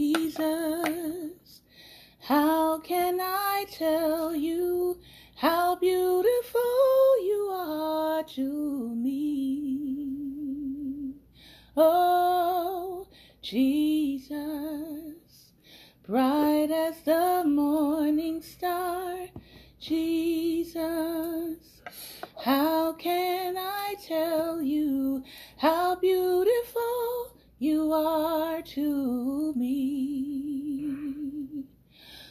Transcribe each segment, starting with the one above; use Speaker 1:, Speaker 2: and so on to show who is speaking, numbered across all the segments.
Speaker 1: Jesus, how can I tell you how beautiful you are to me? Oh, Jesus, bright as the morning star, Jesus, how can I tell you how beautiful you are to me?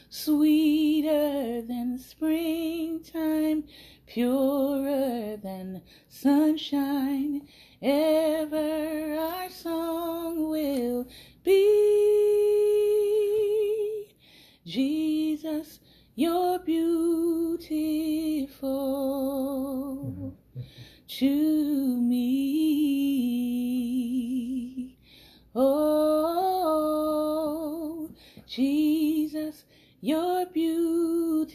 Speaker 1: Sweeter than springtime, purer than sunshine, ever our song will be. Jesus, you're beautiful mm-hmm. to me. Oh, Jesus, you're beautiful.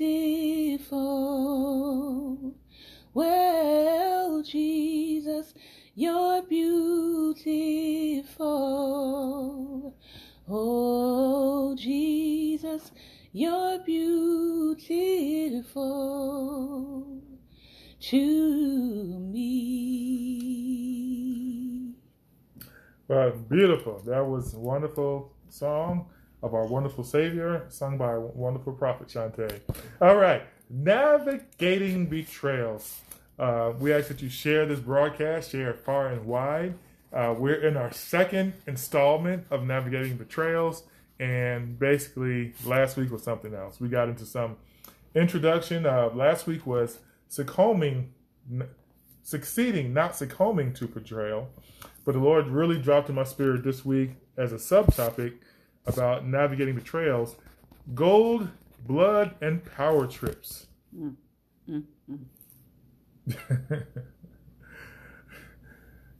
Speaker 1: Well, Jesus, you're beautiful. Oh, Jesus, you're beautiful to me.
Speaker 2: Well, beautiful. That was a wonderful song of our wonderful Savior, sung by wonderful prophet Shante. All right, navigating betrayals. Uh, we ask that you share this broadcast, share it far and wide. Uh, we're in our second installment of navigating betrayals, and basically last week was something else. We got into some introduction. Uh, last week was succumbing, succeeding, not succumbing to betrayal. But the Lord really dropped in my spirit this week as a subtopic about navigating betrayals gold, blood, and power trips. Mm.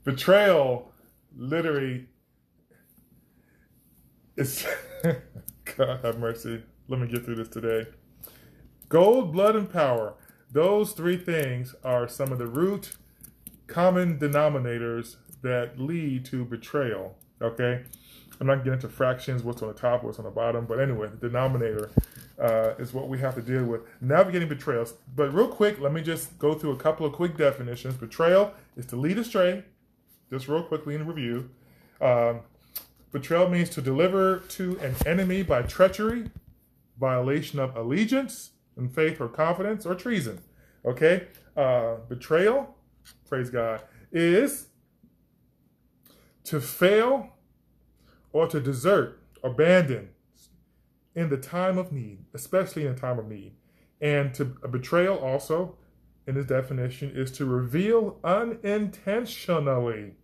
Speaker 2: Betrayal literally is. God have mercy. Let me get through this today. Gold, blood, and power. Those three things are some of the root common denominators that lead to betrayal. Okay? I'm not getting into fractions, what's on the top, what's on the bottom, but anyway, the denominator uh, is what we have to deal with. Navigating betrayals. But real quick, let me just go through a couple of quick definitions. Betrayal is to lead astray, just real quickly in review. Um, betrayal means to deliver to an enemy by treachery, violation of allegiance, and faith or confidence, or treason. Okay? Uh, betrayal, praise God, is to fail or to desert, abandon in the time of need, especially in a time of need. And to a betrayal also, in this definition, is to reveal unintentionally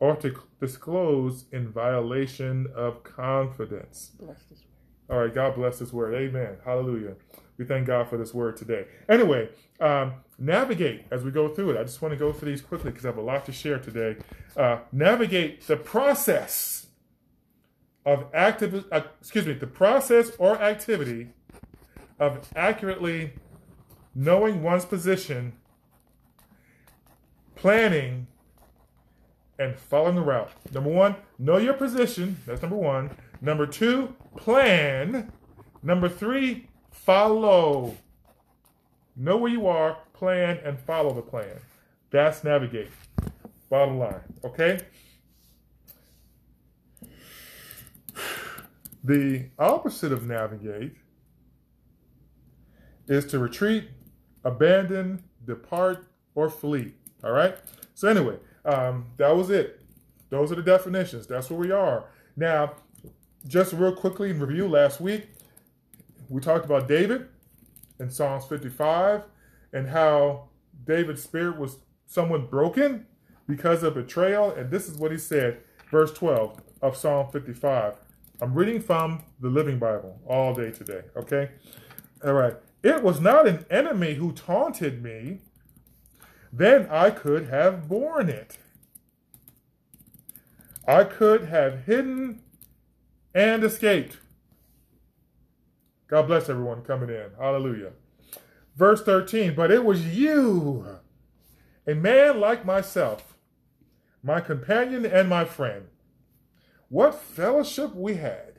Speaker 2: or to disclose in violation of confidence.
Speaker 1: Bless this word.
Speaker 2: All right, God bless this word. Amen. Hallelujah. We thank God for this word today. Anyway, um, navigate as we go through it. I just want to go through these quickly because I have a lot to share today. Uh, navigate the process of active, uh, excuse me, the process or activity of accurately knowing one's position, planning, and following the route. Number one, know your position. That's number one. Number two, plan. Number three, follow. Know where you are, plan, and follow the plan. That's navigate. Bottom line, okay? The opposite of navigate is to retreat, abandon, depart, or flee. All right? So, anyway, um, that was it. Those are the definitions. That's where we are. Now, just real quickly in review last week, we talked about David in Psalms 55 and how David's spirit was somewhat broken because of betrayal. And this is what he said, verse 12 of Psalm 55. I'm reading from the Living Bible all day today, okay? All right. It was not an enemy who taunted me, then I could have borne it. I could have hidden and escaped. God bless everyone coming in. Hallelujah. Verse 13, but it was you, a man like myself, my companion and my friend. What fellowship we had.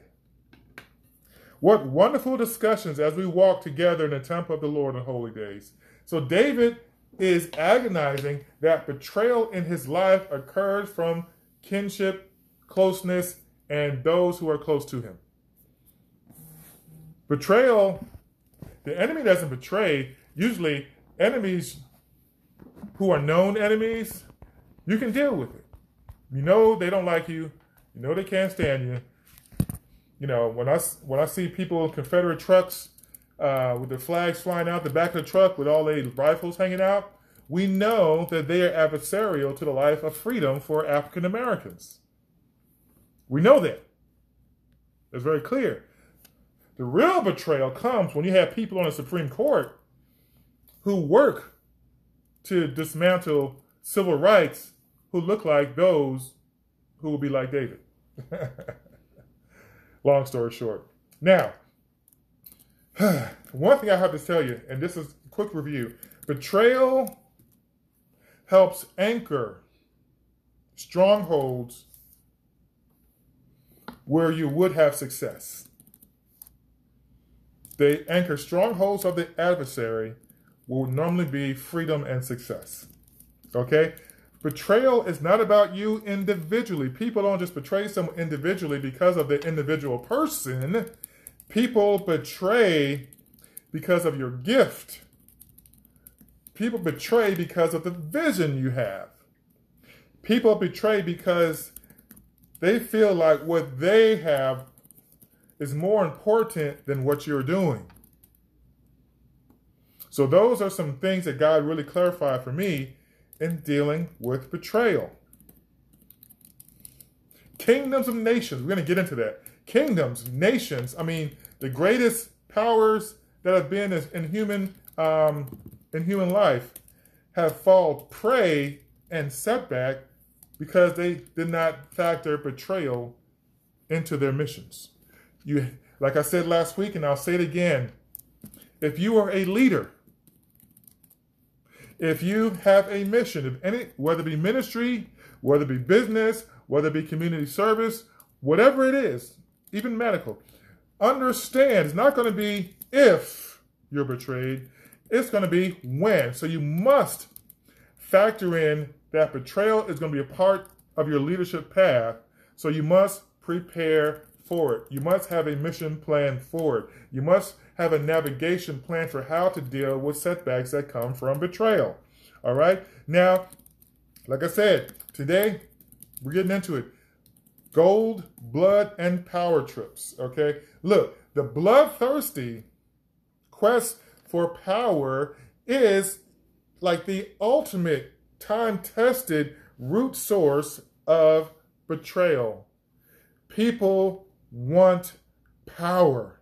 Speaker 2: What wonderful discussions as we walked together in the temple of the Lord on holy days. So David is agonizing that betrayal in his life occurred from kinship, closeness, and those who are close to him. Betrayal, the enemy doesn't betray. Usually, enemies who are known enemies, you can deal with it. You know they don't like you. You know they can't stand you. You know when I when I see people in Confederate trucks uh, with their flags flying out the back of the truck with all their rifles hanging out, we know that they are adversarial to the life of freedom for African Americans. We know that. It's very clear. The real betrayal comes when you have people on the Supreme Court who work to dismantle civil rights who look like those who will be like David. Long story short. Now, one thing I have to tell you, and this is a quick review betrayal helps anchor strongholds where you would have success. They anchor strongholds of the adversary will normally be freedom and success. Okay? Betrayal is not about you individually. People don't just betray someone individually because of the individual person. People betray because of your gift. People betray because of the vision you have. People betray because they feel like what they have is more important than what you're doing. So, those are some things that God really clarified for me in dealing with betrayal. Kingdoms of nations, we're going to get into that. Kingdoms, nations, I mean, the greatest powers that have been in human um, in human life have fallen prey and setback because they did not factor betrayal into their missions. You, like I said last week, and I'll say it again. If you are a leader, if you have a mission, if any, whether it be ministry, whether it be business, whether it be community service, whatever it is, even medical, understand it's not going to be if you're betrayed, it's going to be when. So you must factor in that betrayal is going to be a part of your leadership path. So you must prepare for it. You must have a mission plan for it. You must have a navigation plan for how to deal with setbacks that come from betrayal. All right. Now, like I said, today we're getting into it. Gold, blood, and power trips. Okay. Look, the bloodthirsty quest for power is like the ultimate time tested root source of betrayal. People want power.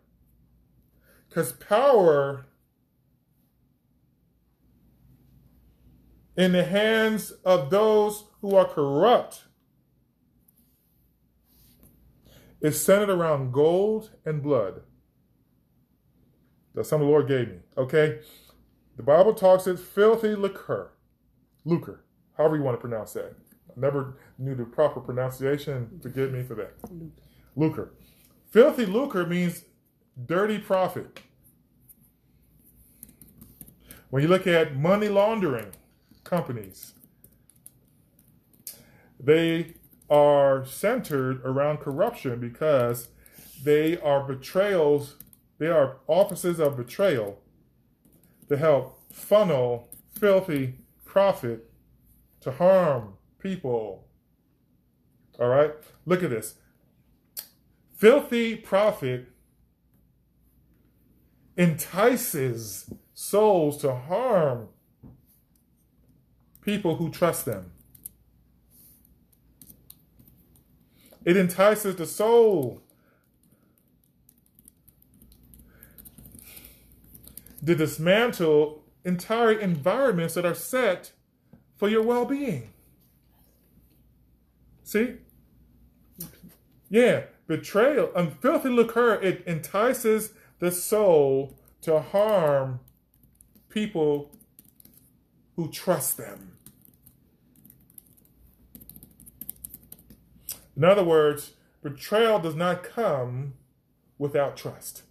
Speaker 2: Because power in the hands of those who are corrupt is centered around gold and blood. That's something the Lord gave me. Okay? The Bible talks it filthy lucre. Lucre. However you want to pronounce that. I never knew the proper pronunciation. Forgive me for that. Lucre. Filthy lucre means dirty profit. When you look at money laundering companies, they are centered around corruption because they are betrayals, they are offices of betrayal to help funnel filthy profit to harm people. All right? Look at this. Filthy profit entices souls to harm people who trust them. It entices the soul to dismantle entire environments that are set for your well being. See? Yeah, betrayal, and filthy lucre, it entices the soul to harm people who trust them. In other words, betrayal does not come without trust.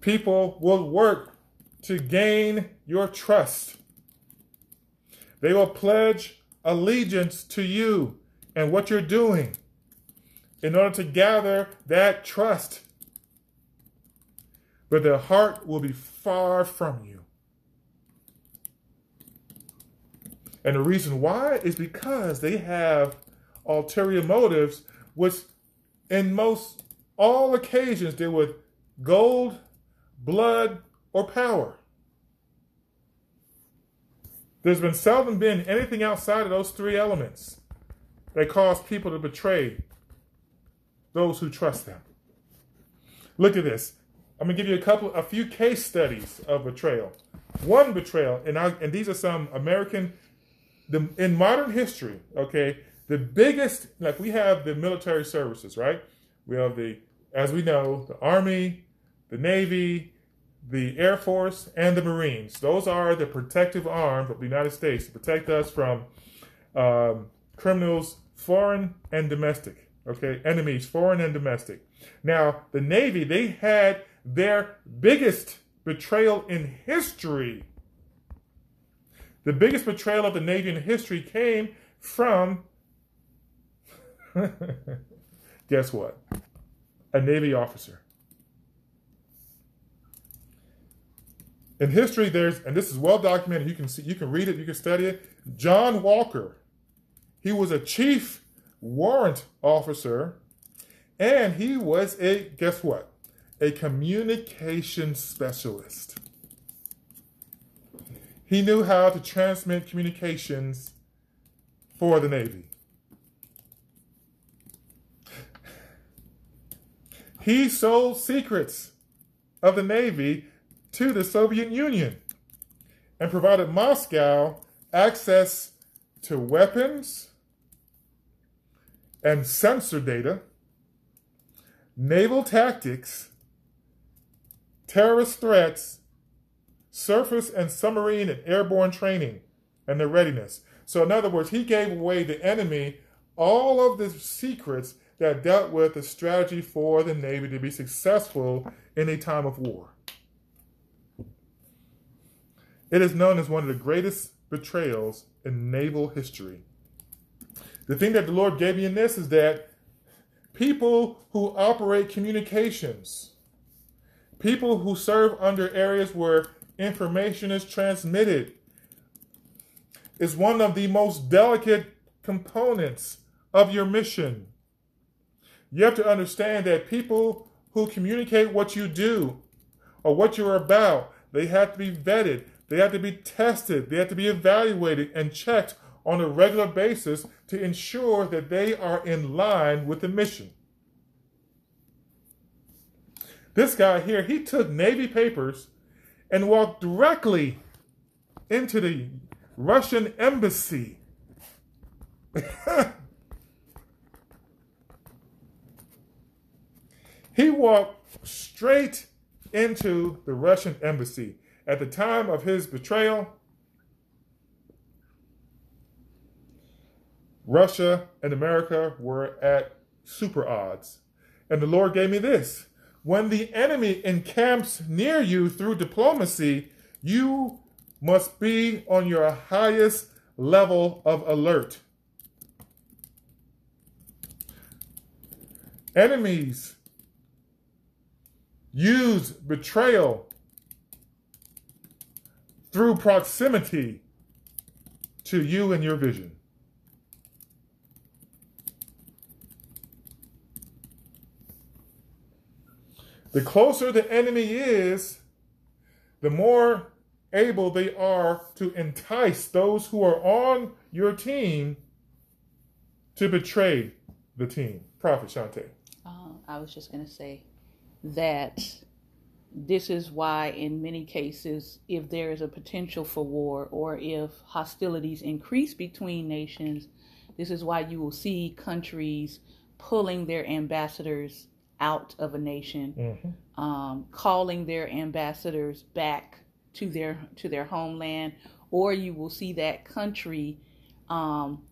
Speaker 2: People will work to gain your trust. They will pledge allegiance to you and what you're doing in order to gather that trust. But their heart will be far from you. And the reason why is because they have ulterior motives, which in most all occasions deal with gold, blood, or power. There's been seldom been anything outside of those three elements that cause people to betray those who trust them. Look at this. I'm gonna give you a couple, a few case studies of betrayal. One betrayal, and I, and these are some American, the in modern history. Okay, the biggest, like we have the military services, right? We have the, as we know, the Army, the Navy, the Air Force, and the Marines. Those are the protective arm of the United States to protect us from um, criminals, foreign and domestic okay, enemies, foreign and domestic. Now, the Navy, they had their biggest betrayal in history. The biggest betrayal of the Navy in history came from, guess what? A Navy officer. In history, there's, and this is well documented, you can see, you can read it, you can study it. John Walker, he was a chief warrant officer, and he was a, guess what? A communication specialist. He knew how to transmit communications for the Navy. He sold secrets of the Navy to the Soviet Union and provided Moscow access to weapons, and sensor data, naval tactics, terrorist threats, surface and submarine and airborne training, and their readiness. So, in other words, he gave away the enemy all of the secrets that dealt with the strategy for the Navy to be successful in a time of war. It is known as one of the greatest betrayals in naval history. The thing that the Lord gave me in this is that people who operate communications, people who serve under areas where information is transmitted, is one of the most delicate components of your mission. You have to understand that people who communicate what you do or what you're about, they have to be vetted, they have to be tested, they have to be evaluated and checked on a regular basis to ensure that they are in line with the mission. This guy here, he took Navy papers and walked directly into the Russian embassy. he walked straight into the Russian embassy. At the time of his betrayal, Russia and America were at super odds. And the Lord gave me this. When the enemy encamps near you through diplomacy, you must be on your highest level of alert. Enemies use betrayal through proximity to you and your vision. The closer the enemy is, the more able they are to entice those who are on your team to betray the team. Prophet Shante.
Speaker 1: Uh, I was just going to say that this is why, in many cases, if there is a potential for war or if hostilities increase between nations, this is why you will see countries pulling their ambassadors out of a nation, mm-hmm. um, calling their ambassadors back to their to their homeland, or you will see that country um,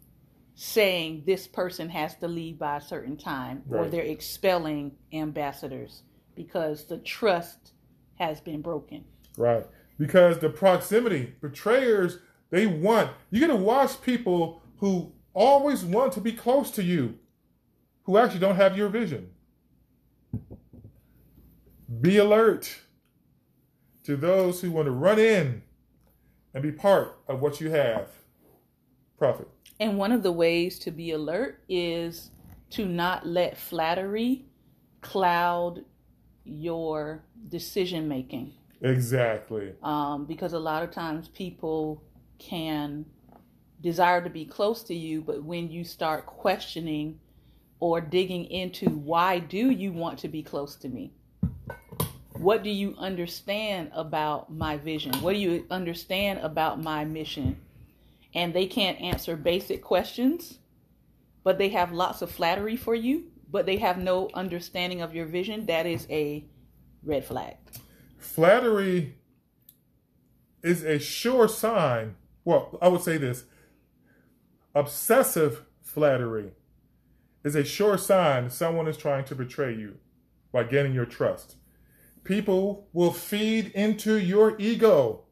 Speaker 1: saying this person has to leave by a certain time, right. or they're expelling ambassadors because the trust has been broken.
Speaker 2: Right. Because the proximity, betrayers, they want, you got to watch people who always want to be close to you, who actually don't have your vision. Be alert to those who want to run in and be part of what you have. Prophet.
Speaker 1: And one of the ways to be alert is to not let flattery cloud your decision making.
Speaker 2: Exactly.
Speaker 1: Um, because a lot of times people can desire to be close to you, but when you start questioning or digging into why do you want to be close to me? What do you understand about my vision? What do you understand about my mission? And they can't answer basic questions, but they have lots of flattery for you, but they have no understanding of your vision. That is a red flag.
Speaker 2: Flattery is a sure sign. Well, I would say this obsessive flattery is a sure sign someone is trying to betray you by gaining your trust. People will feed into your ego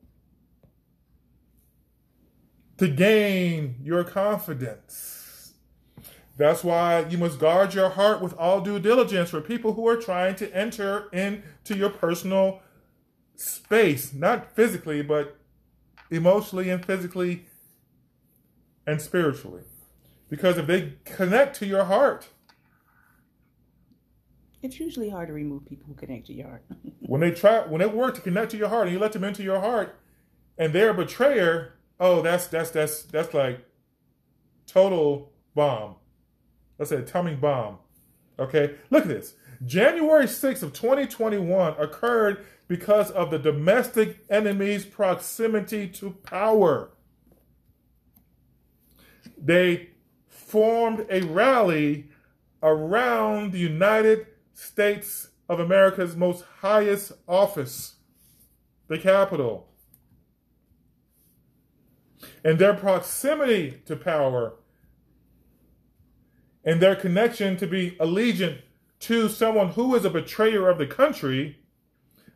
Speaker 2: to gain your confidence. That's why you must guard your heart with all due diligence for people who are trying to enter into your personal space, not physically, but emotionally and physically and spiritually. Because if they connect to your heart,
Speaker 1: it's usually hard to remove people who connect to your heart.
Speaker 2: when they try, when they work to connect to your heart, and you let them into your heart, and they're a betrayer, oh, that's that's that's that's like total bomb. That's an atomic bomb. Okay, look at this. January 6th of 2021 occurred because of the domestic enemy's proximity to power. They formed a rally around the United States of America's most highest office, the Capitol. And their proximity to power and their connection to be allegiant to someone who is a betrayer of the country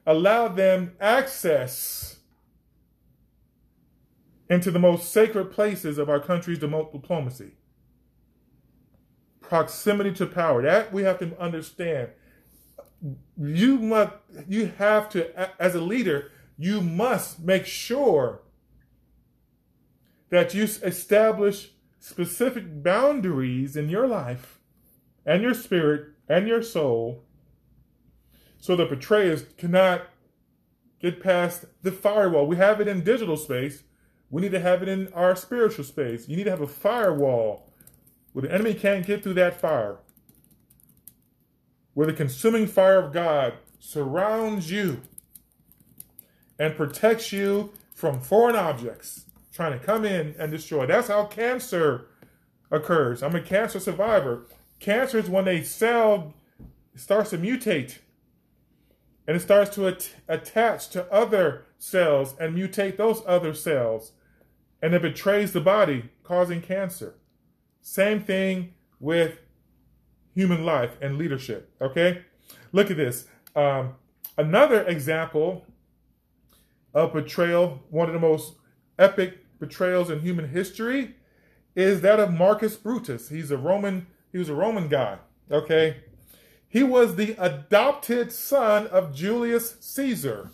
Speaker 2: allowed them access into the most sacred places of our country's diplomacy. Proximity to power. That we have to understand. You must you have to as a leader, you must make sure that you establish specific boundaries in your life and your spirit and your soul so the betrayers cannot get past the firewall. We have it in digital space. We need to have it in our spiritual space. You need to have a firewall where the enemy can't get through that fire. Where the consuming fire of God surrounds you and protects you from foreign objects trying to come in and destroy. That's how cancer occurs. I'm a cancer survivor. Cancer is when a cell starts to mutate and it starts to at- attach to other cells and mutate those other cells and it betrays the body causing cancer same thing with human life and leadership okay look at this um, another example of betrayal one of the most epic betrayals in human history is that of marcus brutus he's a roman he was a roman guy okay he was the adopted son of Julius Caesar.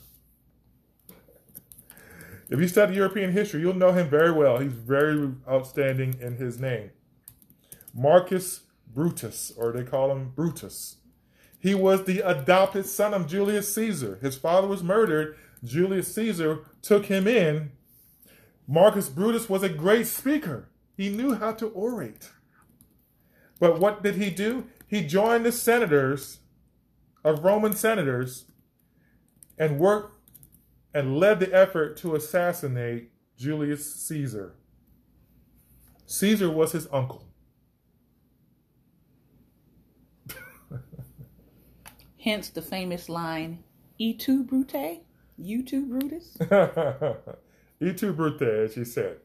Speaker 2: If you study European history, you'll know him very well. He's very outstanding in his name. Marcus Brutus, or they call him Brutus. He was the adopted son of Julius Caesar. His father was murdered. Julius Caesar took him in. Marcus Brutus was a great speaker. He knew how to orate. But what did he do? he joined the senators of Roman senators and worked and led the effort to assassinate Julius Caesar. Caesar was his uncle.
Speaker 1: Hence the famous line, E tu Brute? You too, Brutus?
Speaker 2: e tu Brute, as she said.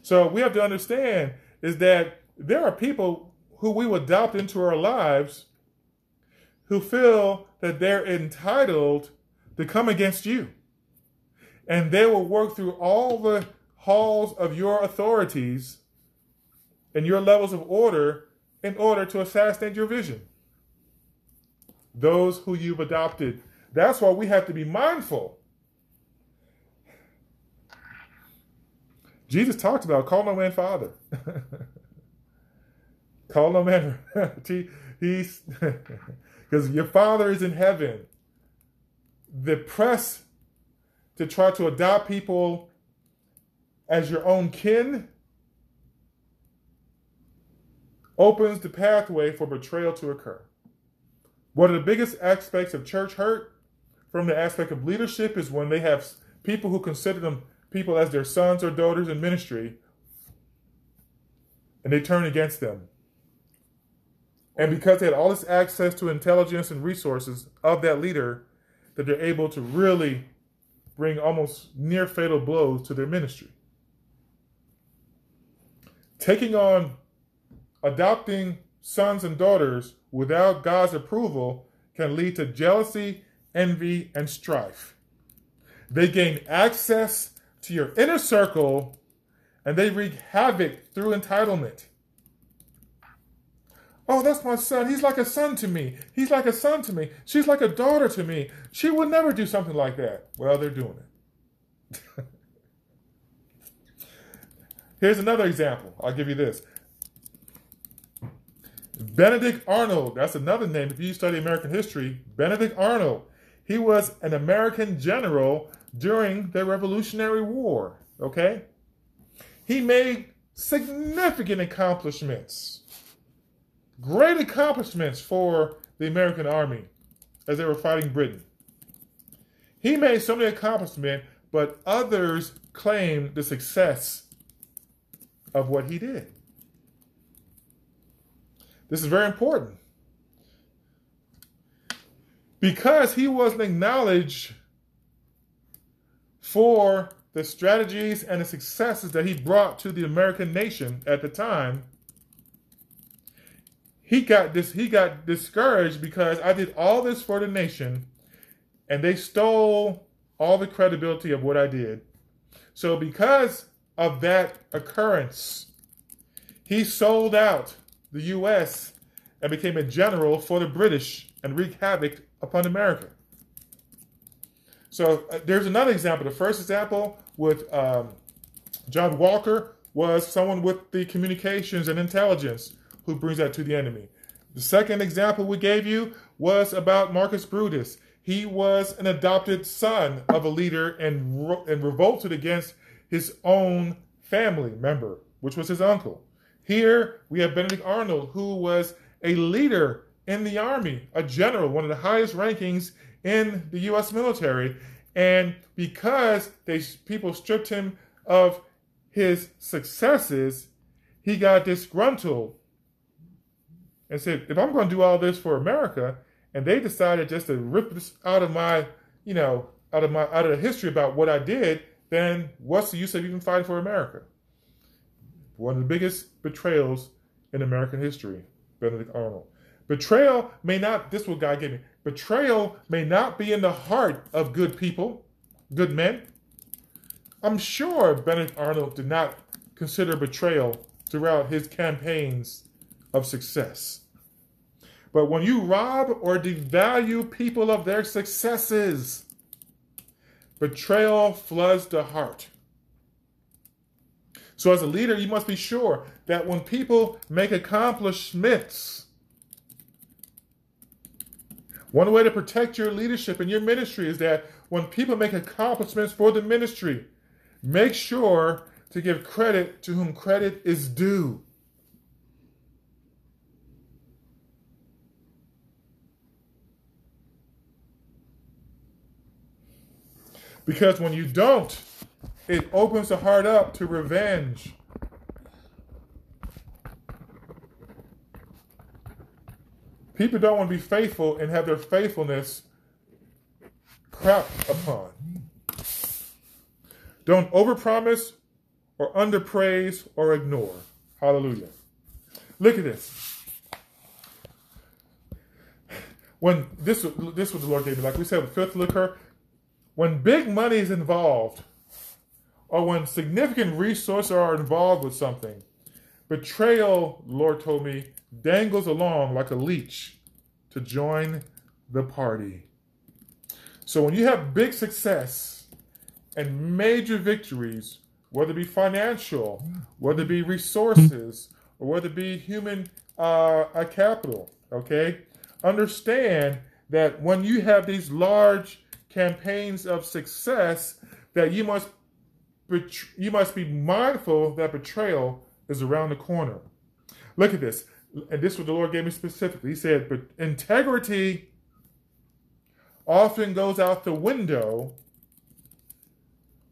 Speaker 2: So we have to understand is that there are people who we will adopt into our lives who feel that they're entitled to come against you. And they will work through all the halls of your authorities and your levels of order in order to assassinate your vision. Those who you've adopted. That's why we have to be mindful. Jesus talked about call no man father. call no man. He's because your father is in heaven. The press to try to adopt people as your own kin opens the pathway for betrayal to occur. One of the biggest aspects of church hurt from the aspect of leadership is when they have people who consider them people as their sons or daughters in ministry and they turn against them. And because they had all this access to intelligence and resources of that leader, that they're able to really bring almost near fatal blows to their ministry. Taking on adopting sons and daughters without God's approval can lead to jealousy, envy, and strife. They gain access to your inner circle and they wreak havoc through entitlement. Oh, that's my son. He's like a son to me. He's like a son to me. She's like a daughter to me. She would never do something like that. Well, they're doing it. Here's another example. I'll give you this. Benedict Arnold, that's another name if you study American history. Benedict Arnold. He was an American general during the Revolutionary War, okay? He made significant accomplishments, great accomplishments for the American army as they were fighting Britain. He made so many accomplishments, but others claimed the success of what he did. This is very important. Because he wasn't acknowledged for the strategies and the successes that he brought to the American nation at the time, he got this he got discouraged because I did all this for the nation and they stole all the credibility of what I did. So because of that occurrence, he sold out the U.S. and became a general for the British and wreaked havoc upon America. So uh, there's another example. The first example with um, John Walker was someone with the communications and intelligence who brings that to the enemy. The second example we gave you was about Marcus Brutus. He was an adopted son of a leader and, and revolted against his own family member, which was his uncle. Here we have Benedict Arnold, who was a leader in the army, a general, one of the highest rankings in the U.S. military. And because they people stripped him of his successes, he got disgruntled and said, "If I'm going to do all this for America, and they decided just to rip this out of my, you know, out of my out of the history about what I did, then what's the use of even fighting for America?" One of the biggest betrayals in American history, Benedict Arnold. Betrayal may not, this what God gave me, betrayal may not be in the heart of good people, good men. I'm sure Benedict Arnold did not consider betrayal throughout his campaigns of success. But when you rob or devalue people of their successes, betrayal floods the heart. So, as a leader, you must be sure that when people make accomplishments, one way to protect your leadership and your ministry is that when people make accomplishments for the ministry, make sure to give credit to whom credit is due. Because when you don't, it opens the heart up to revenge. People don't want to be faithful and have their faithfulness crapped upon. Don't overpromise or underpraise or ignore. Hallelujah. Look at this. When this this was the Lord gave me, like we said, with filth lucre, when big money is involved, or when significant resources are involved with something, betrayal, Lord told me, dangles along like a leech to join the party. So when you have big success and major victories, whether it be financial, whether it be resources, or whether it be human uh, capital, okay, understand that when you have these large campaigns of success, that you must you must be mindful that betrayal is around the corner. Look at this, and this is what the Lord gave me specifically. He said, "But integrity often goes out the window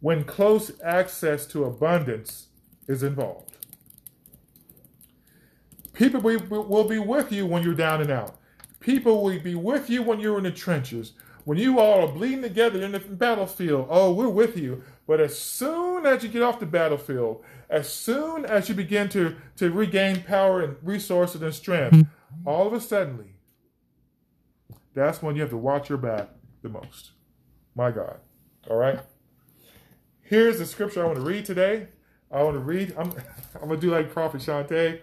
Speaker 2: when close access to abundance is involved. People will be with you when you're down and out. People will be with you when you're in the trenches. When you all are bleeding together in the battlefield, oh, we're with you. But as soon as you get off the battlefield, as soon as you begin to, to regain power and resources and strength, all of a sudden, that's when you have to watch your back the most. My God. All right? Here's the scripture I want to read today. I want to read, I'm, I'm going to do like Prophet Shante,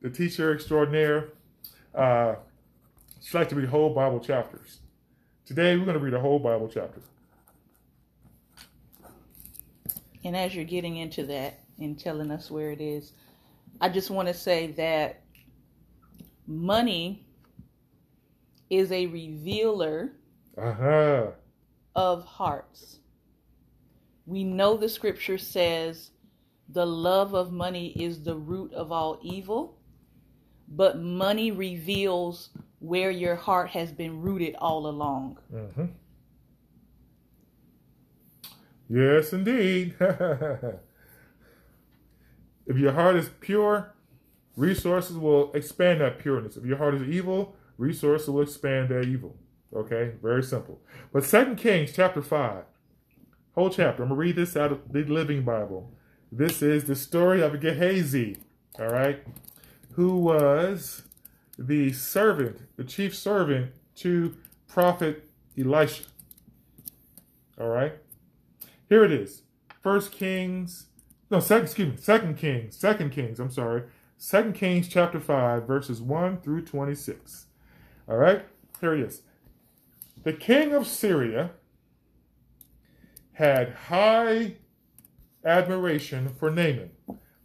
Speaker 2: the teacher extraordinaire. Uh, she likes to read whole Bible chapters. Today, we're going to read a whole Bible chapter.
Speaker 1: And as you're getting into that and telling us where it is, I just want to say that money is a revealer uh-huh. of hearts. We know the scripture says the love of money is the root of all evil, but money reveals where your heart has been rooted all along.
Speaker 2: Mm-hmm. Yes, indeed. if your heart is pure, resources will expand that pureness. If your heart is evil, resources will expand that evil. Okay, very simple. But Second Kings chapter 5, whole chapter, I'm going to read this out of the Living Bible. This is the story of Gehazi, all right, who was the servant, the chief servant to prophet Elisha. All right. Here it is. First Kings, no, second, excuse me, second Kings, second Kings, I'm sorry. Second Kings chapter 5, verses 1 through 26. All right, here it is. The king of Syria had high admiration for Naaman,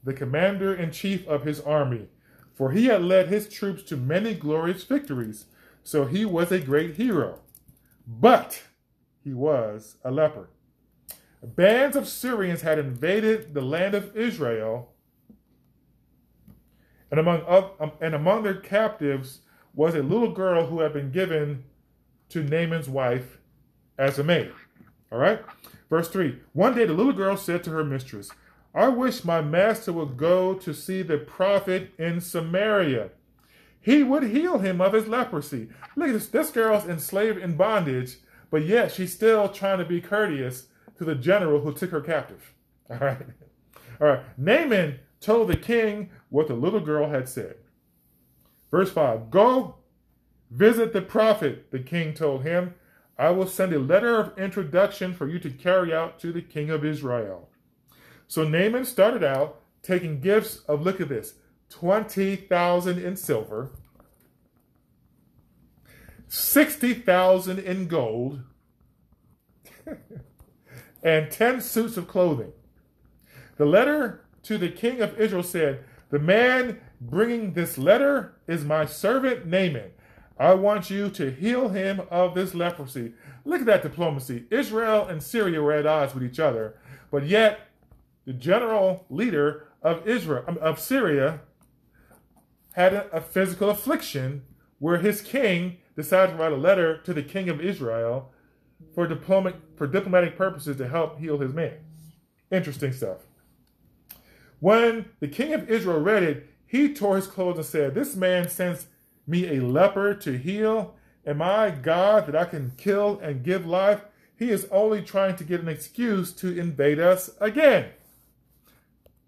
Speaker 2: the commander in chief of his army for he had led his troops to many glorious victories, so he was a great hero. But he was a leper. Bands of Syrians had invaded the land of Israel, and among, um, and among their captives was a little girl who had been given to Naaman's wife as a maid. All right? Verse 3 One day the little girl said to her mistress, I wish my master would go to see the prophet in Samaria. He would heal him of his leprosy. Look at this. This girl's enslaved in bondage, but yet she's still trying to be courteous to the general who took her captive. All right. All right. Naaman told the king what the little girl had said. Verse 5 Go visit the prophet, the king told him. I will send a letter of introduction for you to carry out to the king of Israel. So Naaman started out taking gifts of, look at this, 20,000 in silver, 60,000 in gold, and 10 suits of clothing. The letter to the king of Israel said, The man bringing this letter is my servant Naaman. I want you to heal him of this leprosy. Look at that diplomacy. Israel and Syria were at odds with each other, but yet the general leader of Israel um, of Syria had a, a physical affliction where his king decided to write a letter to the king of Israel for diplomatic for diplomatic purposes to help heal his man. Interesting stuff. When the king of Israel read it, he tore his clothes and said, This man sends me a leper to heal. Am I God that I can kill and give life? He is only trying to get an excuse to invade us again.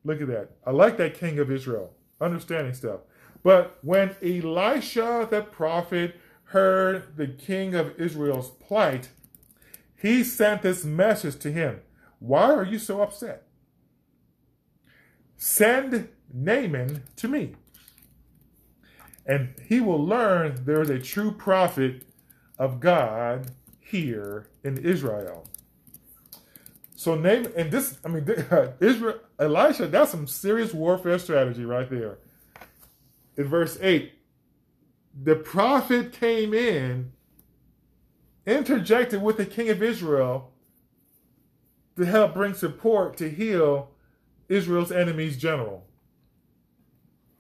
Speaker 2: Look at that. I like that king of Israel, understanding stuff. But when Elisha the prophet heard the king of Israel's plight, he sent this message to him. Why are you so upset? Send Naaman to me, and he will learn there is a true prophet of God here in Israel. So name and this, I mean, Israel, Elisha, that's some serious warfare strategy right there. In verse 8, the prophet came in, interjected with the king of Israel to help bring support to heal Israel's enemies general.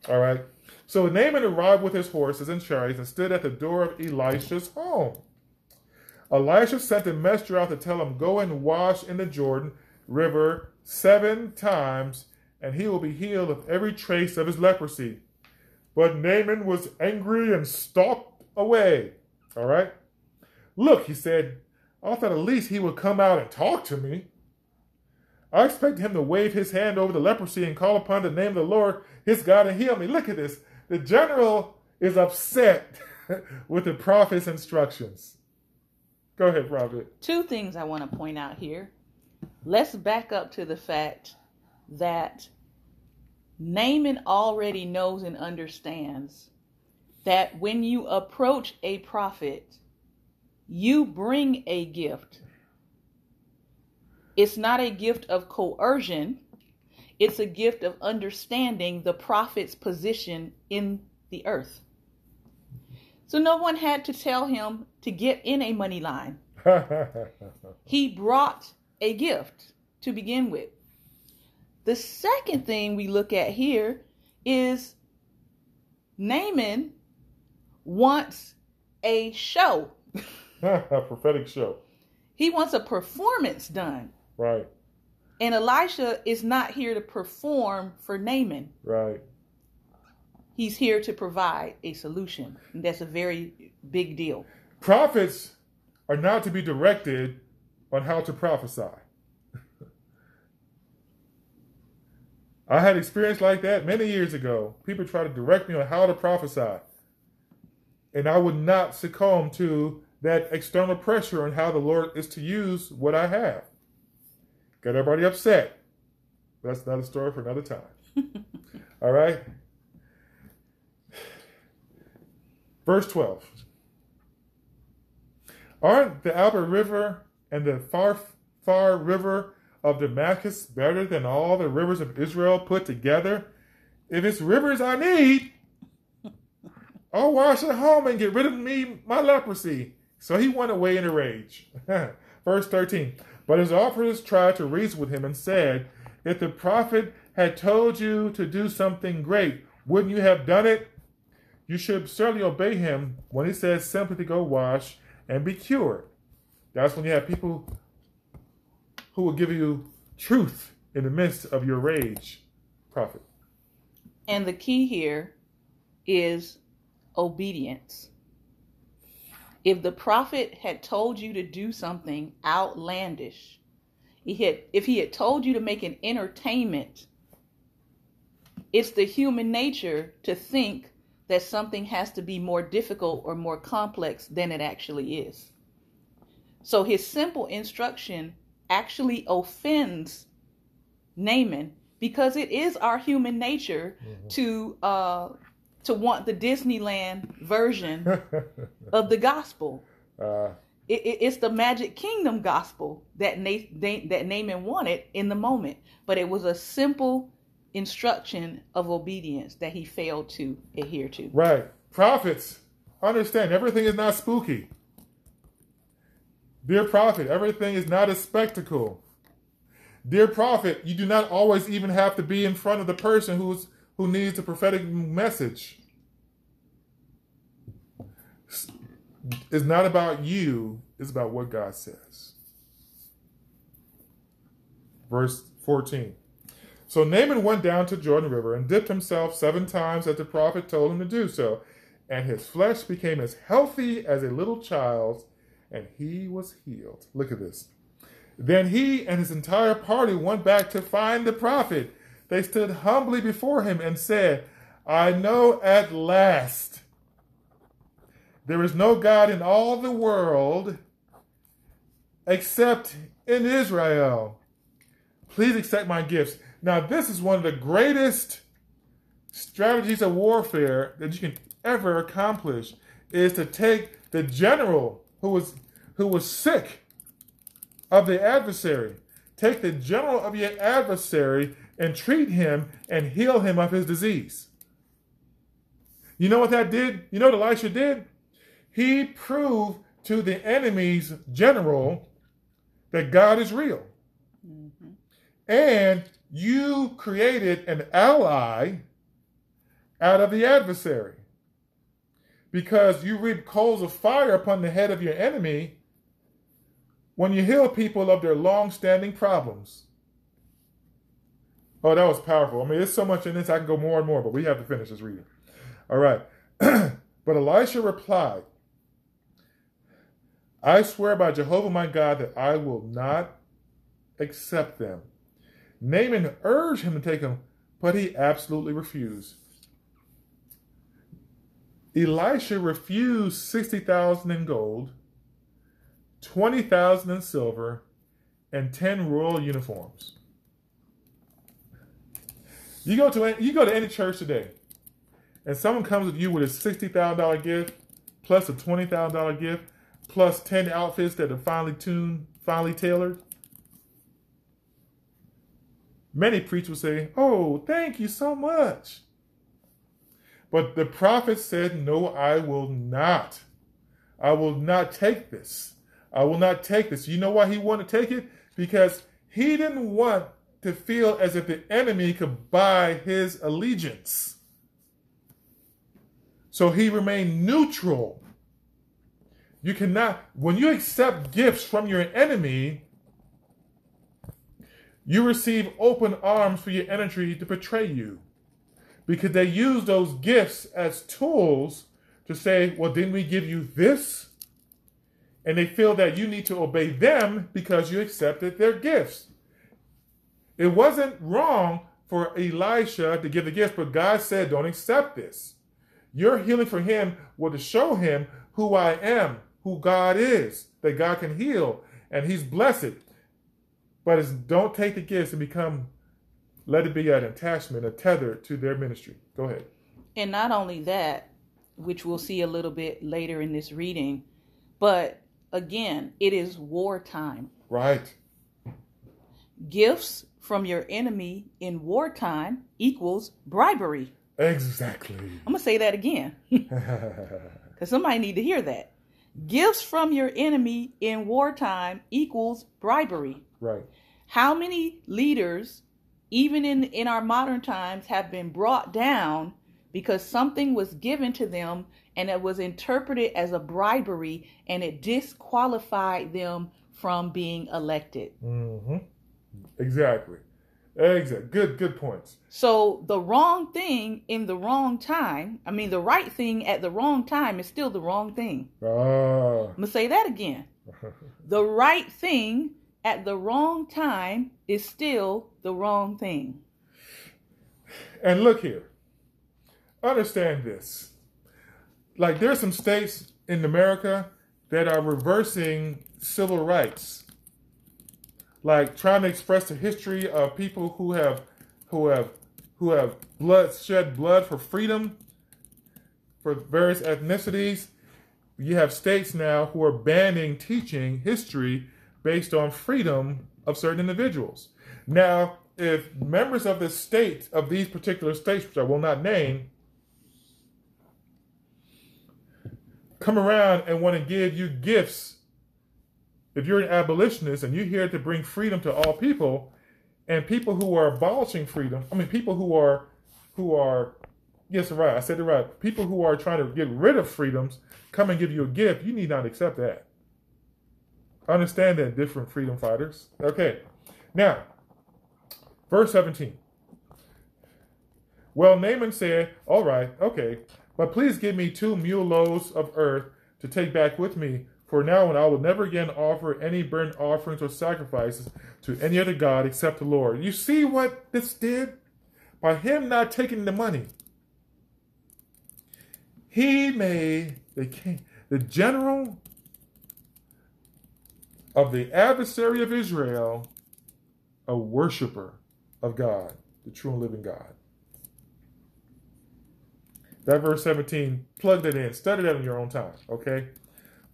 Speaker 2: All right. So Naaman arrived with his horses and chariots and stood at the door of Elisha's home. Elisha sent a messenger out to tell him, Go and wash in the Jordan River seven times, and he will be healed of every trace of his leprosy. But Naaman was angry and stalked away. All right? Look, he said, I thought at least he would come out and talk to me. I expected him to wave his hand over the leprosy and call upon the name of the Lord, his God, and heal me. Look at this. The general is upset with the prophet's instructions. Go ahead, Robert.
Speaker 1: Two things I want to point out here. Let's back up to the fact that Naaman already knows and understands that when you approach a prophet, you bring a gift. It's not a gift of coercion, it's a gift of understanding the prophet's position in the earth. So no one had to tell him to get in a money line. he brought a gift to begin with. The second thing we look at here is Naaman wants a show.
Speaker 2: a prophetic show.
Speaker 1: He wants a performance done.
Speaker 2: Right.
Speaker 1: And Elisha is not here to perform for Naaman.
Speaker 2: Right.
Speaker 1: He's here to provide a solution. And that's a very big deal.
Speaker 2: Prophets are not to be directed on how to prophesy. I had experience like that many years ago. People try to direct me on how to prophesy. And I would not succumb to that external pressure on how the Lord is to use what I have. Got everybody upset. That's another story for another time. All right? Verse 12. Aren't the Abana River and the far, far river of Damascus better than all the rivers of Israel put together? If it's rivers I need, I'll wash at home and get rid of me my leprosy. So he went away in a rage. Verse 13. But his officers tried to reason with him and said, If the prophet had told you to do something great, wouldn't you have done it? You should certainly obey him when he says simply to go wash and be cured. That's when you have people who will give you truth in the midst of your rage, prophet.
Speaker 1: And the key here is obedience. If the prophet had told you to do something outlandish, he had, if he had told you to make an entertainment, it's the human nature to think that something has to be more difficult or more complex than it actually is. So his simple instruction actually offends Naaman because it is our human nature mm-hmm. to uh, to want the Disneyland version of the gospel. Uh, it, it, it's the Magic Kingdom gospel that Na- that Naaman wanted in the moment, but it was a simple instruction of obedience that he failed to adhere to.
Speaker 2: Right. Prophets, understand everything is not spooky. Dear prophet, everything is not a spectacle. Dear prophet, you do not always even have to be in front of the person who's who needs a prophetic message. It's not about you, it's about what God says. Verse 14. So Naaman went down to Jordan River and dipped himself seven times as the prophet told him to do so, and his flesh became as healthy as a little child's, and he was healed. Look at this. Then he and his entire party went back to find the prophet. They stood humbly before him and said, I know at last there is no God in all the world except in Israel. Please accept my gifts. Now, this is one of the greatest strategies of warfare that you can ever accomplish is to take the general who was who was sick of the adversary. Take the general of your adversary and treat him and heal him of his disease. You know what that did? You know what Elisha did? He proved to the enemy's general that God is real. Mm-hmm. And you created an ally out of the adversary. Because you reap coals of fire upon the head of your enemy when you heal people of their long standing problems. Oh, that was powerful. I mean, there's so much in this, I can go more and more, but we have to finish this reading. All right. but Elisha replied, I swear by Jehovah my God that I will not accept them. Naaman urged him to take them, but he absolutely refused. Elisha refused 60,000 in gold, 20,000 in silver, and 10 royal uniforms. You go to you go to any church today, and someone comes with you with a sixty thousand dollar gift, plus a twenty thousand dollar gift, plus ten outfits that are finely tuned, finely tailored. Many preachers will say, "Oh, thank you so much." But the prophet said, No, I will not. I will not take this. I will not take this. You know why he wanted to take it? Because he didn't want to feel as if the enemy could buy his allegiance. So he remained neutral. You cannot, when you accept gifts from your enemy, you receive open arms for your enemy to betray you because they use those gifts as tools to say, well, didn't we give you this? And they feel that you need to obey them because you accepted their gifts. It wasn't wrong for Elisha to give the gifts, but God said, don't accept this. Your healing for him was to show him who I am, who God is, that God can heal, and he's blessed. But it's don't take the gifts and become let it be an attachment, a tether to their ministry. Go ahead.
Speaker 1: And not only that, which we'll see a little bit later in this reading, but again, it is wartime.
Speaker 2: Right.
Speaker 1: Gifts from your enemy in wartime equals bribery.
Speaker 2: Exactly.
Speaker 1: I'm going to say that again. Because somebody need to hear that. Gifts from your enemy in wartime equals bribery.
Speaker 2: Right.
Speaker 1: How many leaders even in, in our modern times, have been brought down because something was given to them and it was interpreted as a bribery and it disqualified them from being elected.
Speaker 2: Mm-hmm. Exactly. Exactly. Good, good points.
Speaker 1: So the wrong thing in the wrong time, I mean, the right thing at the wrong time is still the wrong thing.
Speaker 2: Ah.
Speaker 1: I'm going to say that again. the right thing at the wrong time is still the wrong thing.
Speaker 2: And look here. Understand this. Like there's some states in America that are reversing civil rights. Like trying to express the history of people who have who have who have blood shed blood for freedom for various ethnicities. You have states now who are banning teaching history based on freedom of certain individuals. Now, if members of the state, of these particular states, which I will not name, come around and want to give you gifts, if you're an abolitionist and you're here to bring freedom to all people, and people who are abolishing freedom, I mean, people who are, who are, yes, right, I said it right, people who are trying to get rid of freedoms come and give you a gift, you need not accept that. Understand that different freedom fighters. Okay. Now, verse 17. Well, Naaman said, All right, okay, but please give me two mule loads of earth to take back with me, for now and I will never again offer any burnt offerings or sacrifices to any other God except the Lord. You see what this did? By him not taking the money, he made the king, the general of the adversary of Israel, a worshiper of God, the true and living God. That verse 17, plug that in. Study that in your own time, okay?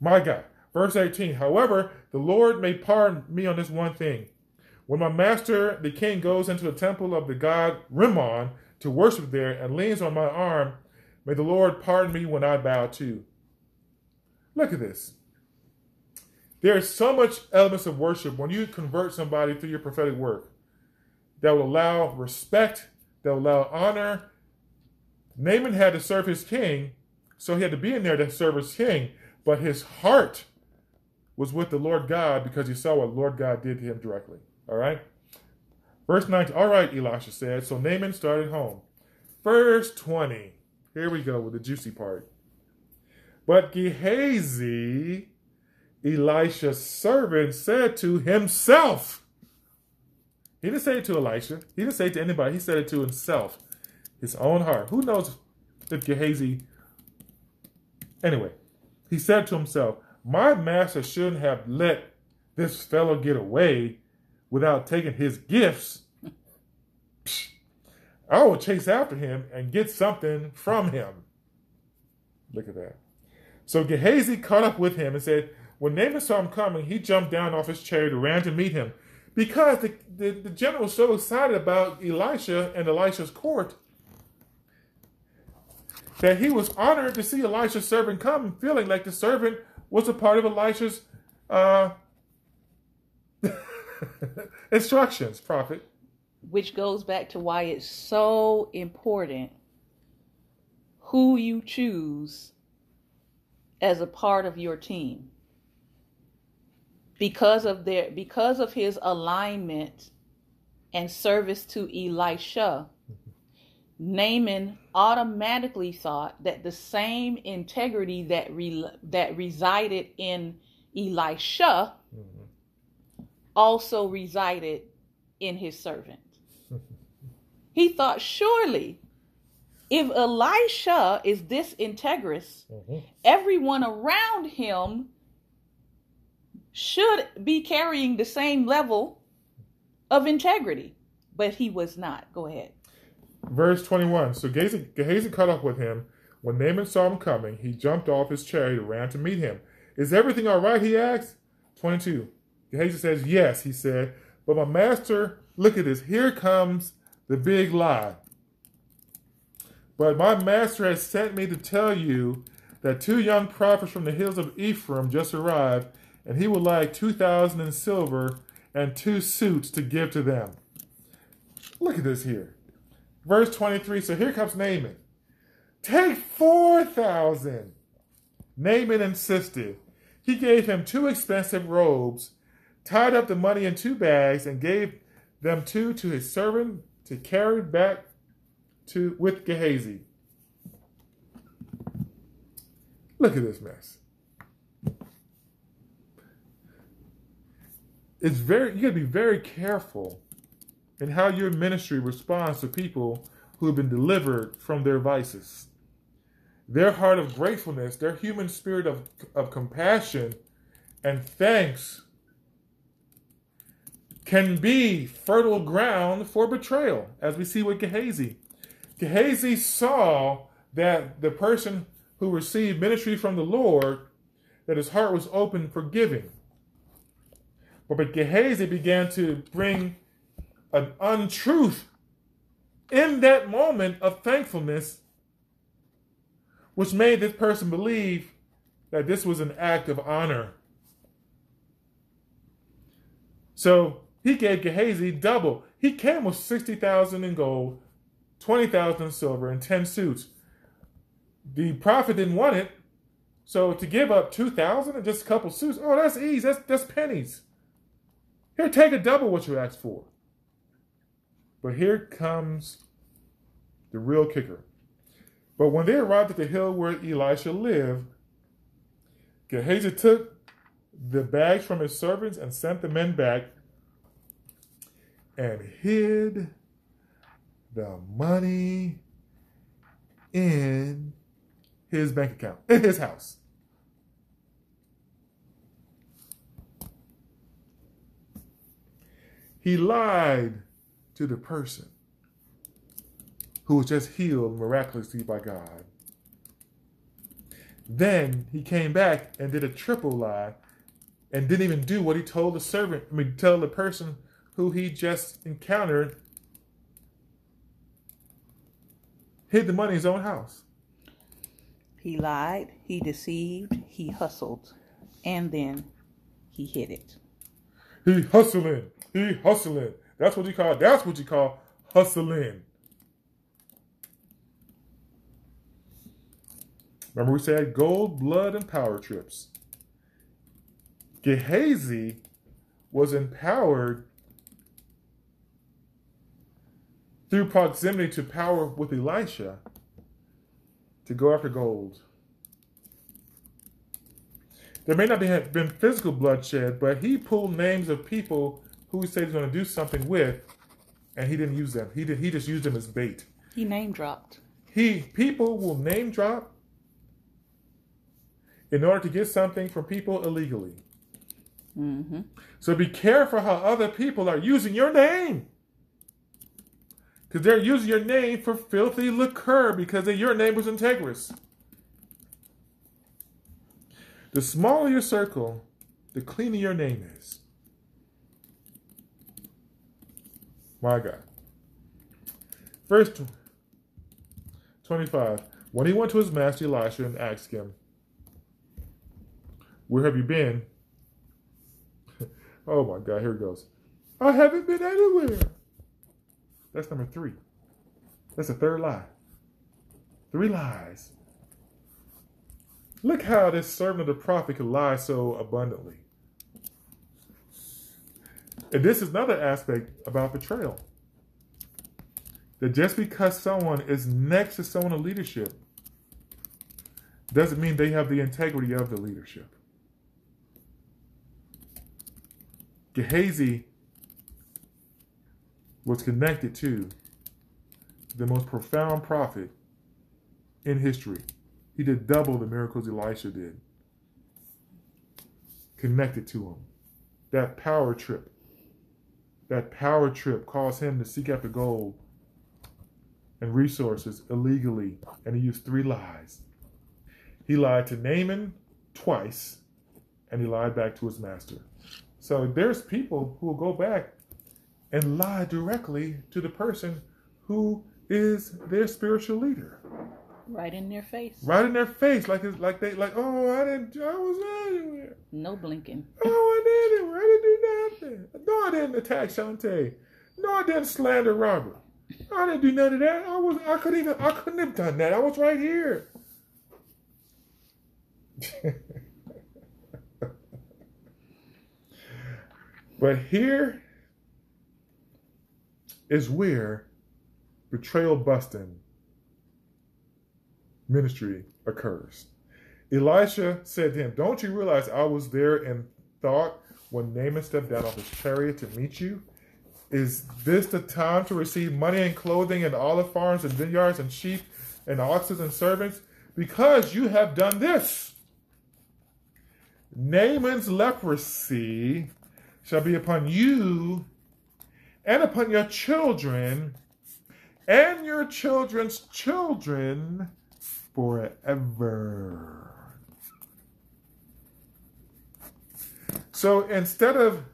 Speaker 2: My God. Verse 18, however, the Lord may pardon me on this one thing. When my master, the king, goes into the temple of the god Rimmon to worship there and leans on my arm, may the Lord pardon me when I bow too. Look at this. There is so much elements of worship when you convert somebody through your prophetic work that will allow respect, that will allow honor. Naaman had to serve his king, so he had to be in there to serve his king, but his heart was with the Lord God because he saw what Lord God did to him directly. All right? Verse 19. All right, Elisha said. So Naaman started home. Verse 20. Here we go with the juicy part. But Gehazi, Elisha's servant, said to himself, he didn't say it to Elisha. He didn't say it to anybody. He said it to himself, his own heart. Who knows if Gehazi. Anyway, he said to himself, My master shouldn't have let this fellow get away without taking his gifts. I will chase after him and get something from him. Look at that. So Gehazi caught up with him and said, When Naaman saw him coming, he jumped down off his chariot and ran to meet him because the, the, the general was so excited about Elisha and Elisha's court that he was honored to see Elisha's servant come, feeling like the servant was a part of Elisha's uh, instructions, prophet.
Speaker 1: Which goes back to why it's so important who you choose as a part of your team because of their because of his alignment and service to Elisha, Naaman automatically thought that the same integrity that re, that resided in Elisha mm-hmm. also resided in his servant. he thought surely if Elisha is this integrous, mm-hmm. everyone around him should be carrying the same level of integrity, but he was not. Go ahead.
Speaker 2: Verse 21 So Gehazi, Gehazi caught up with him. When Naaman saw him coming, he jumped off his chariot and ran to meet him. Is everything all right? He asked. 22. Gehazi says, Yes, he said. But my master, look at this. Here comes the big lie. But my master has sent me to tell you that two young prophets from the hills of Ephraim just arrived and he would like 2,000 in silver and two suits to give to them. Look at this here. Verse 23. So here comes Naaman. Take 4,000. Naaman insisted. He gave him two expensive robes, tied up the money in two bags, and gave them two to his servant to carry back to with Gehazi. Look at this mess. it's very you got to be very careful in how your ministry responds to people who have been delivered from their vices. Their heart of gratefulness, their human spirit of, of compassion and thanks can be fertile ground for betrayal, as we see with Gehazi. Gehazi saw that the person who received ministry from the Lord, that his heart was open for giving. But Gehazi began to bring an untruth in that moment of thankfulness, which made this person believe that this was an act of honor. So he gave Gehazi double. He came with 60,000 in gold, 20,000 in silver, and 10 suits. The prophet didn't want it. So to give up 2,000 and just a couple suits, oh, that's easy. That's, that's pennies. Here, take a double what you asked for. But here comes the real kicker. But when they arrived at the hill where Elisha lived, Gehazi took the bags from his servants and sent the men back and hid the money in his bank account, in his house. He lied to the person who was just healed miraculously by God. Then he came back and did a triple lie and didn't even do what he told the servant, I mean, tell the person who he just encountered hid the money in his own house.
Speaker 1: He lied, he deceived, he hustled, and then he hid it.
Speaker 2: He hustling, he hustling. That's what you call. That's what you call hustling. Remember we said gold, blood, and power trips. Gehazi was empowered through proximity to power with Elisha to go after gold. There may not have been physical bloodshed, but he pulled names of people who he said he's going to do something with, and he didn't use them. He did. He just used them as bait.
Speaker 1: He name dropped.
Speaker 2: He people will name drop in order to get something from people illegally.
Speaker 1: Mm-hmm.
Speaker 2: So be careful how other people are using your name. Because they're using your name for filthy lucre because your name was integrous. The smaller your circle, the cleaner your name is. My God. Verse 25. When he went to his master Elisha and asked him, Where have you been? oh my God, here it goes. I haven't been anywhere. That's number three. That's the third lie. Three lies. Look how this servant of the prophet could lie so abundantly. And this is another aspect about betrayal. That just because someone is next to someone in leadership doesn't mean they have the integrity of the leadership. Gehazi was connected to the most profound prophet in history. He did double the miracles Elisha did. Connected to him. That power trip. That power trip caused him to seek after gold and resources illegally, and he used three lies. He lied to Naaman twice, and he lied back to his master. So there's people who will go back and lie directly to the person who is their spiritual leader.
Speaker 1: Right in their face.
Speaker 2: Right in their face, like it's like they like, oh, I didn't, I was anywhere.
Speaker 1: No blinking.
Speaker 2: Oh, I didn't. Do nothing. No, I didn't attack Shante. No, I didn't slander Robert. I didn't do none of that. I was, I couldn't even, I couldn't have done that. I was right here. but here is where betrayal busting ministry occurs. Elisha said to him, Don't you realize I was there and thought when Naaman stepped down off his chariot to meet you? Is this the time to receive money and clothing and olive farms and vineyards and sheep and oxen and servants? Because you have done this. Naaman's leprosy shall be upon you and upon your children and your children's children forever. So instead of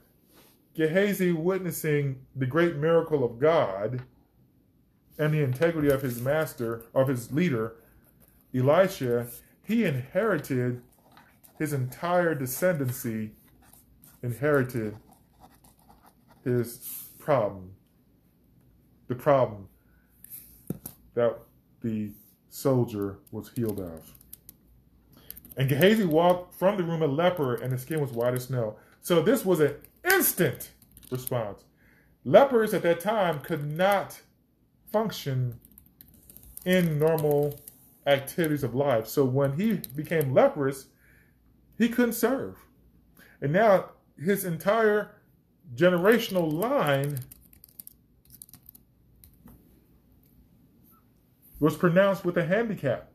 Speaker 2: Gehazi witnessing the great miracle of God and the integrity of his master, of his leader, Elisha, he inherited his entire descendancy, inherited his problem. The problem that the soldier was healed of. And Gehazi walked from the room a leper, and his skin was white as snow. So this was an instant response. Lepers at that time could not function in normal activities of life. So when he became leprous, he couldn't serve. And now his entire generational line was pronounced with a handicap,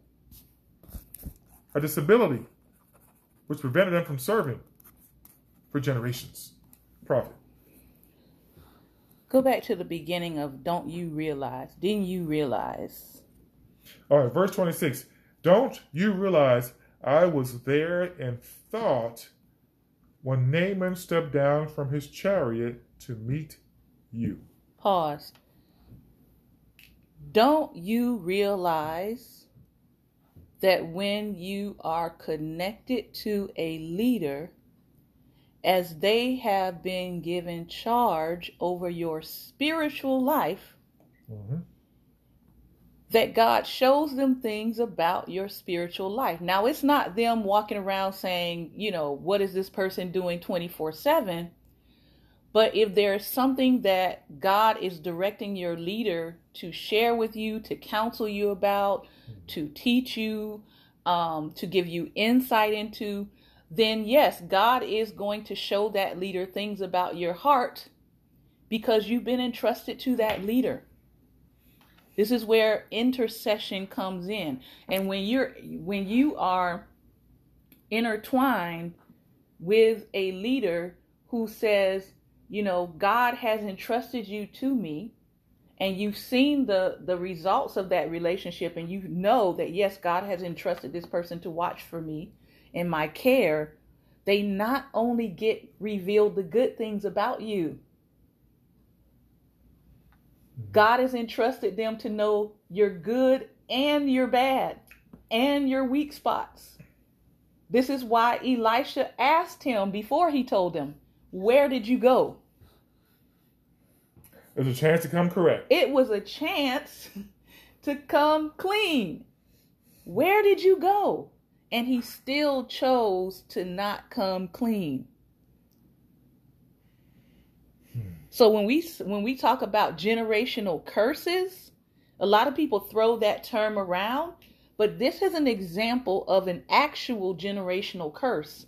Speaker 2: a disability, which prevented them from serving for generations. Prophet.
Speaker 1: Go back to the beginning of don't you realize? Didn't you realize?
Speaker 2: All right, verse 26. Don't you realize I was there and thought when Naaman stepped down from his chariot to meet you?
Speaker 1: Pause. Don't you realize that when you are connected to a leader, as they have been given charge over your spiritual life,
Speaker 2: Mm-hmm.
Speaker 1: that God shows them things about your spiritual life. Now, it's not them walking around saying, you know, what is this person doing 24 7? But if there's something that God is directing your leader to share with you, to counsel you about, to teach you, um, to give you insight into, then yes, God is going to show that leader things about your heart because you've been entrusted to that leader. This is where intercession comes in. And when you're when you are intertwined with a leader who says, you know, God has entrusted you to me, and you've seen the the results of that relationship and you know that yes, God has entrusted this person to watch for me in my care, they not only get revealed the good things about you, mm-hmm. God has entrusted them to know your good and your bad and your weak spots. This is why Elisha asked him before he told him, Where did you go?
Speaker 2: There's a chance to come correct.
Speaker 1: It was a chance to come clean. Where did you go? And he still chose to not come clean. So when we when we talk about generational curses, a lot of people throw that term around, but this is an example of an actual generational curse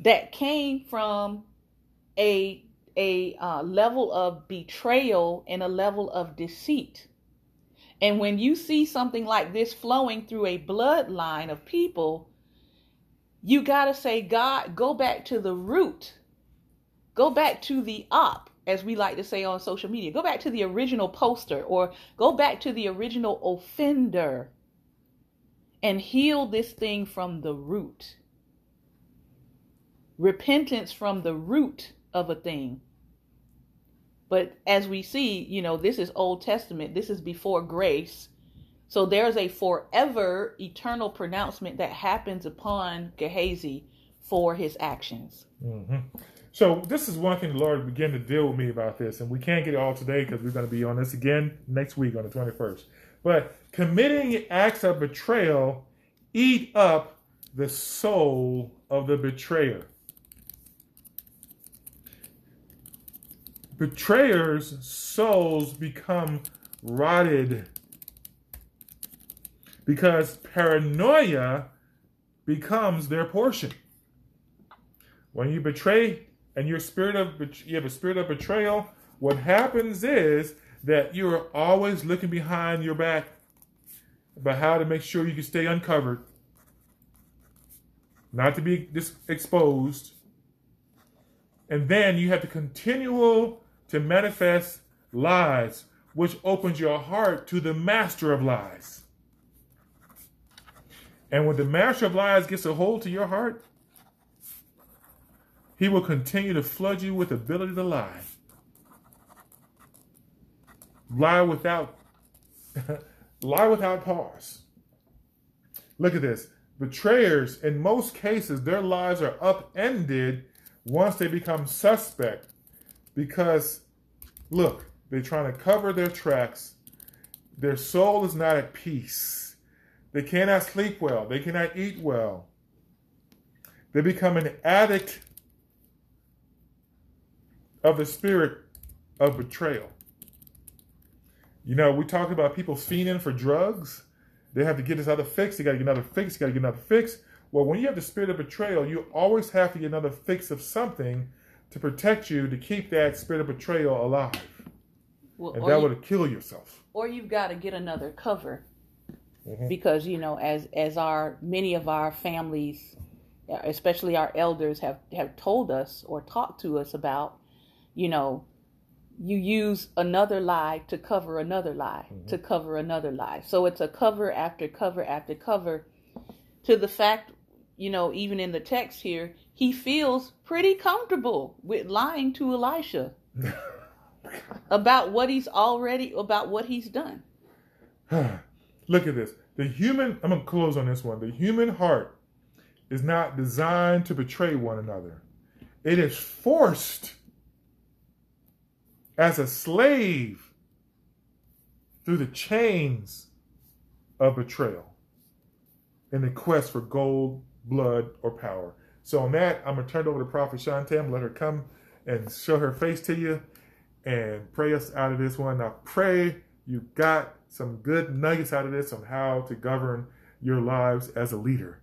Speaker 1: that came from a a uh, level of betrayal and a level of deceit. And when you see something like this flowing through a bloodline of people, you got to say, God, go back to the root. Go back to the op, as we like to say on social media. Go back to the original poster or go back to the original offender and heal this thing from the root. Repentance from the root of a thing. But as we see, you know, this is Old Testament, this is before grace. So there's a forever eternal pronouncement that happens upon Gehazi for his actions.
Speaker 2: hmm So this is one thing the Lord began to deal with me about this, and we can't get it all today because we're going to be on this again next week on the 21st. But committing acts of betrayal eat up the soul of the betrayer. Betrayers' souls become rotted because paranoia becomes their portion. When you betray and your spirit of you have a spirit of betrayal, what happens is that you're always looking behind your back about how to make sure you can stay uncovered, not to be exposed, and then you have the continue to manifest lies, which opens your heart to the master of lies. And when the master of lies gets a hold to your heart, he will continue to flood you with ability to lie. Lie without lie without pause. Look at this. Betrayers, in most cases, their lives are upended once they become suspect because look, they're trying to cover their tracks. Their soul is not at peace. They cannot sleep well. They cannot eat well. They become an addict of the spirit of betrayal. You know, we talk about people fiending for drugs. They have to get this other fix. They got to get another fix. They got to get another fix. Well, when you have the spirit of betrayal, you always have to get another fix of something to protect you to keep that spirit of betrayal alive.
Speaker 1: Well,
Speaker 2: And that would kill yourself.
Speaker 1: or you've got to get another cover
Speaker 2: Mhm.
Speaker 1: because you know as as our many of our families especially our elders have have told us or talked to us about you know you use another lie to cover another lie mm-hmm. to cover another lie. So it's a cover after cover after cover to the fact, you know, even in the text here, he feels pretty comfortable with lying to Elisha about what he's already about what he's done.
Speaker 2: Look at this. The human I'm to close on this one. The human heart is not designed to betray one another. It is forced as a slave through the chains of betrayal in the quest for gold, blood, or power. So on that, I'm gonna turn it over to Prophet Shantam, let her come and show her face to you and pray us out of this one. Now pray you got some good nuggets out of this on how to govern your lives as a leader.